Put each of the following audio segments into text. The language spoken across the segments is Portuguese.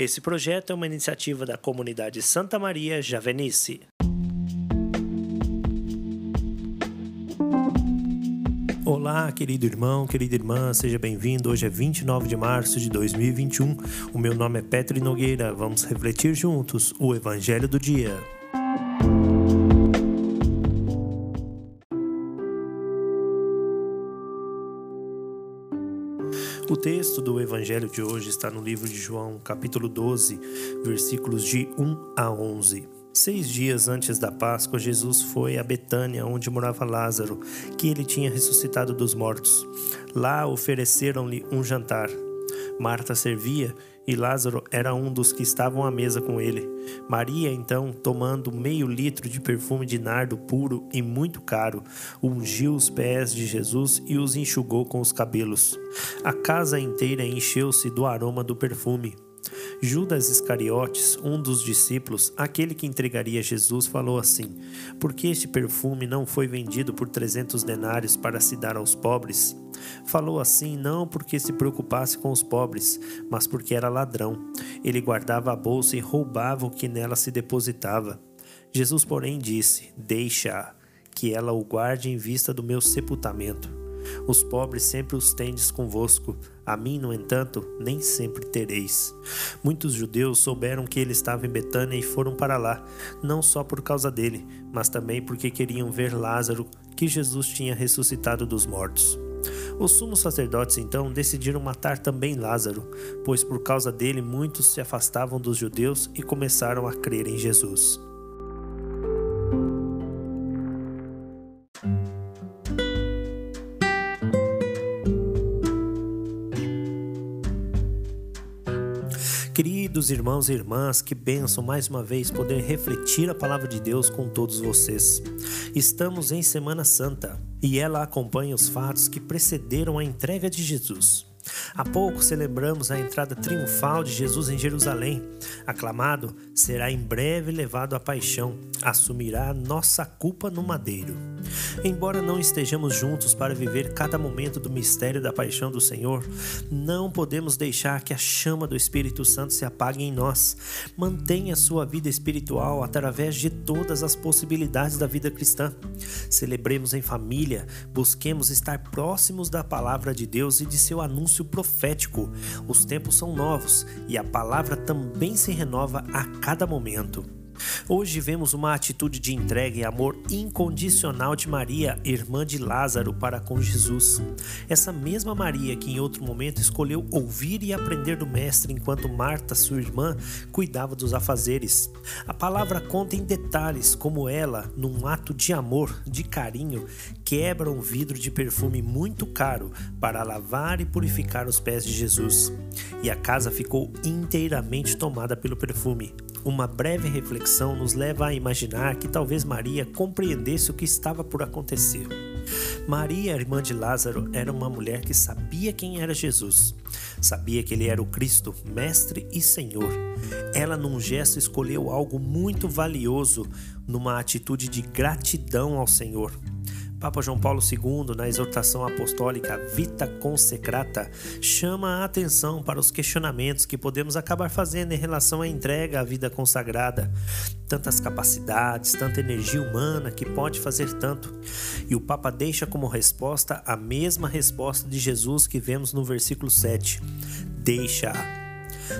Esse projeto é uma iniciativa da comunidade Santa Maria Javenice. Olá, querido irmão, querida irmã, seja bem-vindo. Hoje é 29 de março de 2021. O meu nome é Petri Nogueira. Vamos refletir juntos o Evangelho do Dia. O texto do Evangelho de hoje está no livro de João, capítulo 12, versículos de 1 a 11. Seis dias antes da Páscoa, Jesus foi a Betânia, onde morava Lázaro, que ele tinha ressuscitado dos mortos. Lá ofereceram-lhe um jantar. Marta servia e Lázaro era um dos que estavam à mesa com ele. Maria, então, tomando meio litro de perfume de nardo puro e muito caro, ungiu os pés de Jesus e os enxugou com os cabelos. A casa inteira encheu-se do aroma do perfume. Judas Iscariotes, um dos discípulos, aquele que entregaria Jesus, falou assim: Por que este perfume não foi vendido por trezentos denários para se dar aos pobres? Falou assim não porque se preocupasse com os pobres, mas porque era ladrão. Ele guardava a bolsa e roubava o que nela se depositava. Jesus, porém, disse: Deixa-a, que ela o guarde em vista do meu sepultamento. Os pobres sempre os tendes convosco, a mim, no entanto, nem sempre tereis. Muitos judeus souberam que ele estava em Betânia e foram para lá, não só por causa dele, mas também porque queriam ver Lázaro, que Jesus tinha ressuscitado dos mortos. Os sumos sacerdotes então decidiram matar também Lázaro, pois por causa dele muitos se afastavam dos judeus e começaram a crer em Jesus. Queridos irmãos e irmãs, que bênção mais uma vez poder refletir a palavra de Deus com todos vocês. Estamos em Semana Santa e ela acompanha os fatos que precederam a entrega de Jesus. Há pouco celebramos a entrada triunfal de Jesus em Jerusalém. Aclamado, será em breve levado à paixão, assumirá nossa culpa no madeiro. Embora não estejamos juntos para viver cada momento do mistério da paixão do Senhor, não podemos deixar que a chama do Espírito Santo se apague em nós. Mantenha sua vida espiritual através de todas as possibilidades da vida cristã. Celebremos em família, busquemos estar próximos da palavra de Deus e de seu anúncio profético. Os tempos são novos e a palavra também se renova a cada momento. Hoje vemos uma atitude de entrega e amor incondicional de Maria, irmã de Lázaro, para com Jesus. Essa mesma Maria que em outro momento escolheu ouvir e aprender do Mestre enquanto Marta, sua irmã, cuidava dos afazeres. A palavra conta em detalhes como ela, num ato de amor, de carinho, quebra um vidro de perfume muito caro para lavar e purificar os pés de Jesus. E a casa ficou inteiramente tomada pelo perfume. Uma breve reflexão nos leva a imaginar que talvez Maria compreendesse o que estava por acontecer. Maria, irmã de Lázaro, era uma mulher que sabia quem era Jesus. Sabia que ele era o Cristo, Mestre e Senhor. Ela, num gesto, escolheu algo muito valioso, numa atitude de gratidão ao Senhor. Papa João Paulo II, na exortação apostólica Vita Consecrata, chama a atenção para os questionamentos que podemos acabar fazendo em relação à entrega à vida consagrada. Tantas capacidades, tanta energia humana que pode fazer tanto. E o Papa deixa como resposta a mesma resposta de Jesus que vemos no versículo 7. Deixa-a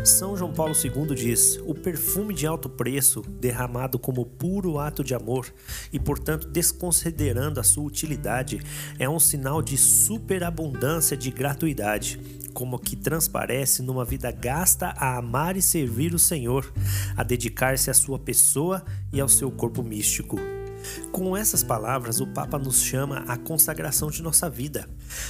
são João Paulo II diz: o perfume de alto preço, derramado como puro ato de amor e, portanto, desconsiderando a sua utilidade, é um sinal de superabundância de gratuidade, como que transparece numa vida gasta a amar e servir o Senhor, a dedicar-se à sua pessoa e ao seu corpo místico. Com essas palavras, o Papa nos chama à consagração de nossa vida.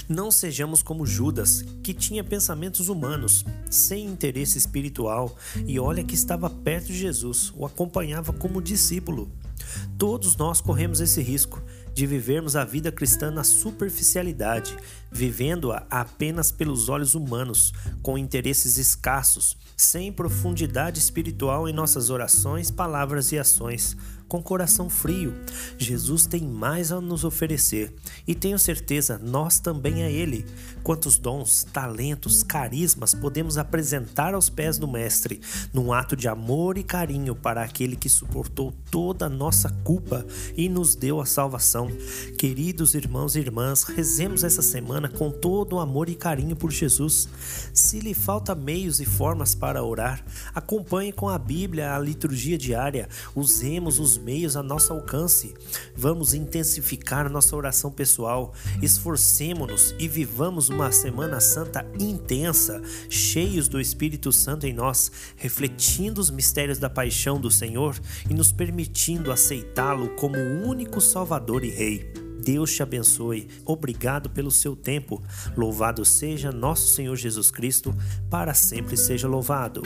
Não sejamos como Judas, que tinha pensamentos humanos, sem interesse espiritual, e olha que estava perto de Jesus, o acompanhava como discípulo. Todos nós corremos esse risco de vivermos a vida cristã na superficialidade, vivendo-a apenas pelos olhos humanos, com interesses escassos, sem profundidade espiritual em nossas orações, palavras e ações com coração frio. Jesus tem mais a nos oferecer e tenho certeza nós também a Ele. Quantos dons, talentos, carismas podemos apresentar aos pés do Mestre, num ato de amor e carinho para aquele que suportou toda a nossa culpa e nos deu a salvação. Queridos irmãos e irmãs, rezemos essa semana com todo o amor e carinho por Jesus. Se lhe falta meios e formas para orar, acompanhe com a Bíblia a liturgia diária, usemos os meios a nosso alcance. Vamos intensificar nossa oração pessoal, esforcemos-nos e vivamos uma Semana Santa intensa, cheios do Espírito Santo em nós, refletindo os mistérios da paixão do Senhor e nos permitindo aceitá-lo como o único Salvador e Rei. Deus te abençoe. Obrigado pelo seu tempo. Louvado seja nosso Senhor Jesus Cristo, para sempre seja louvado.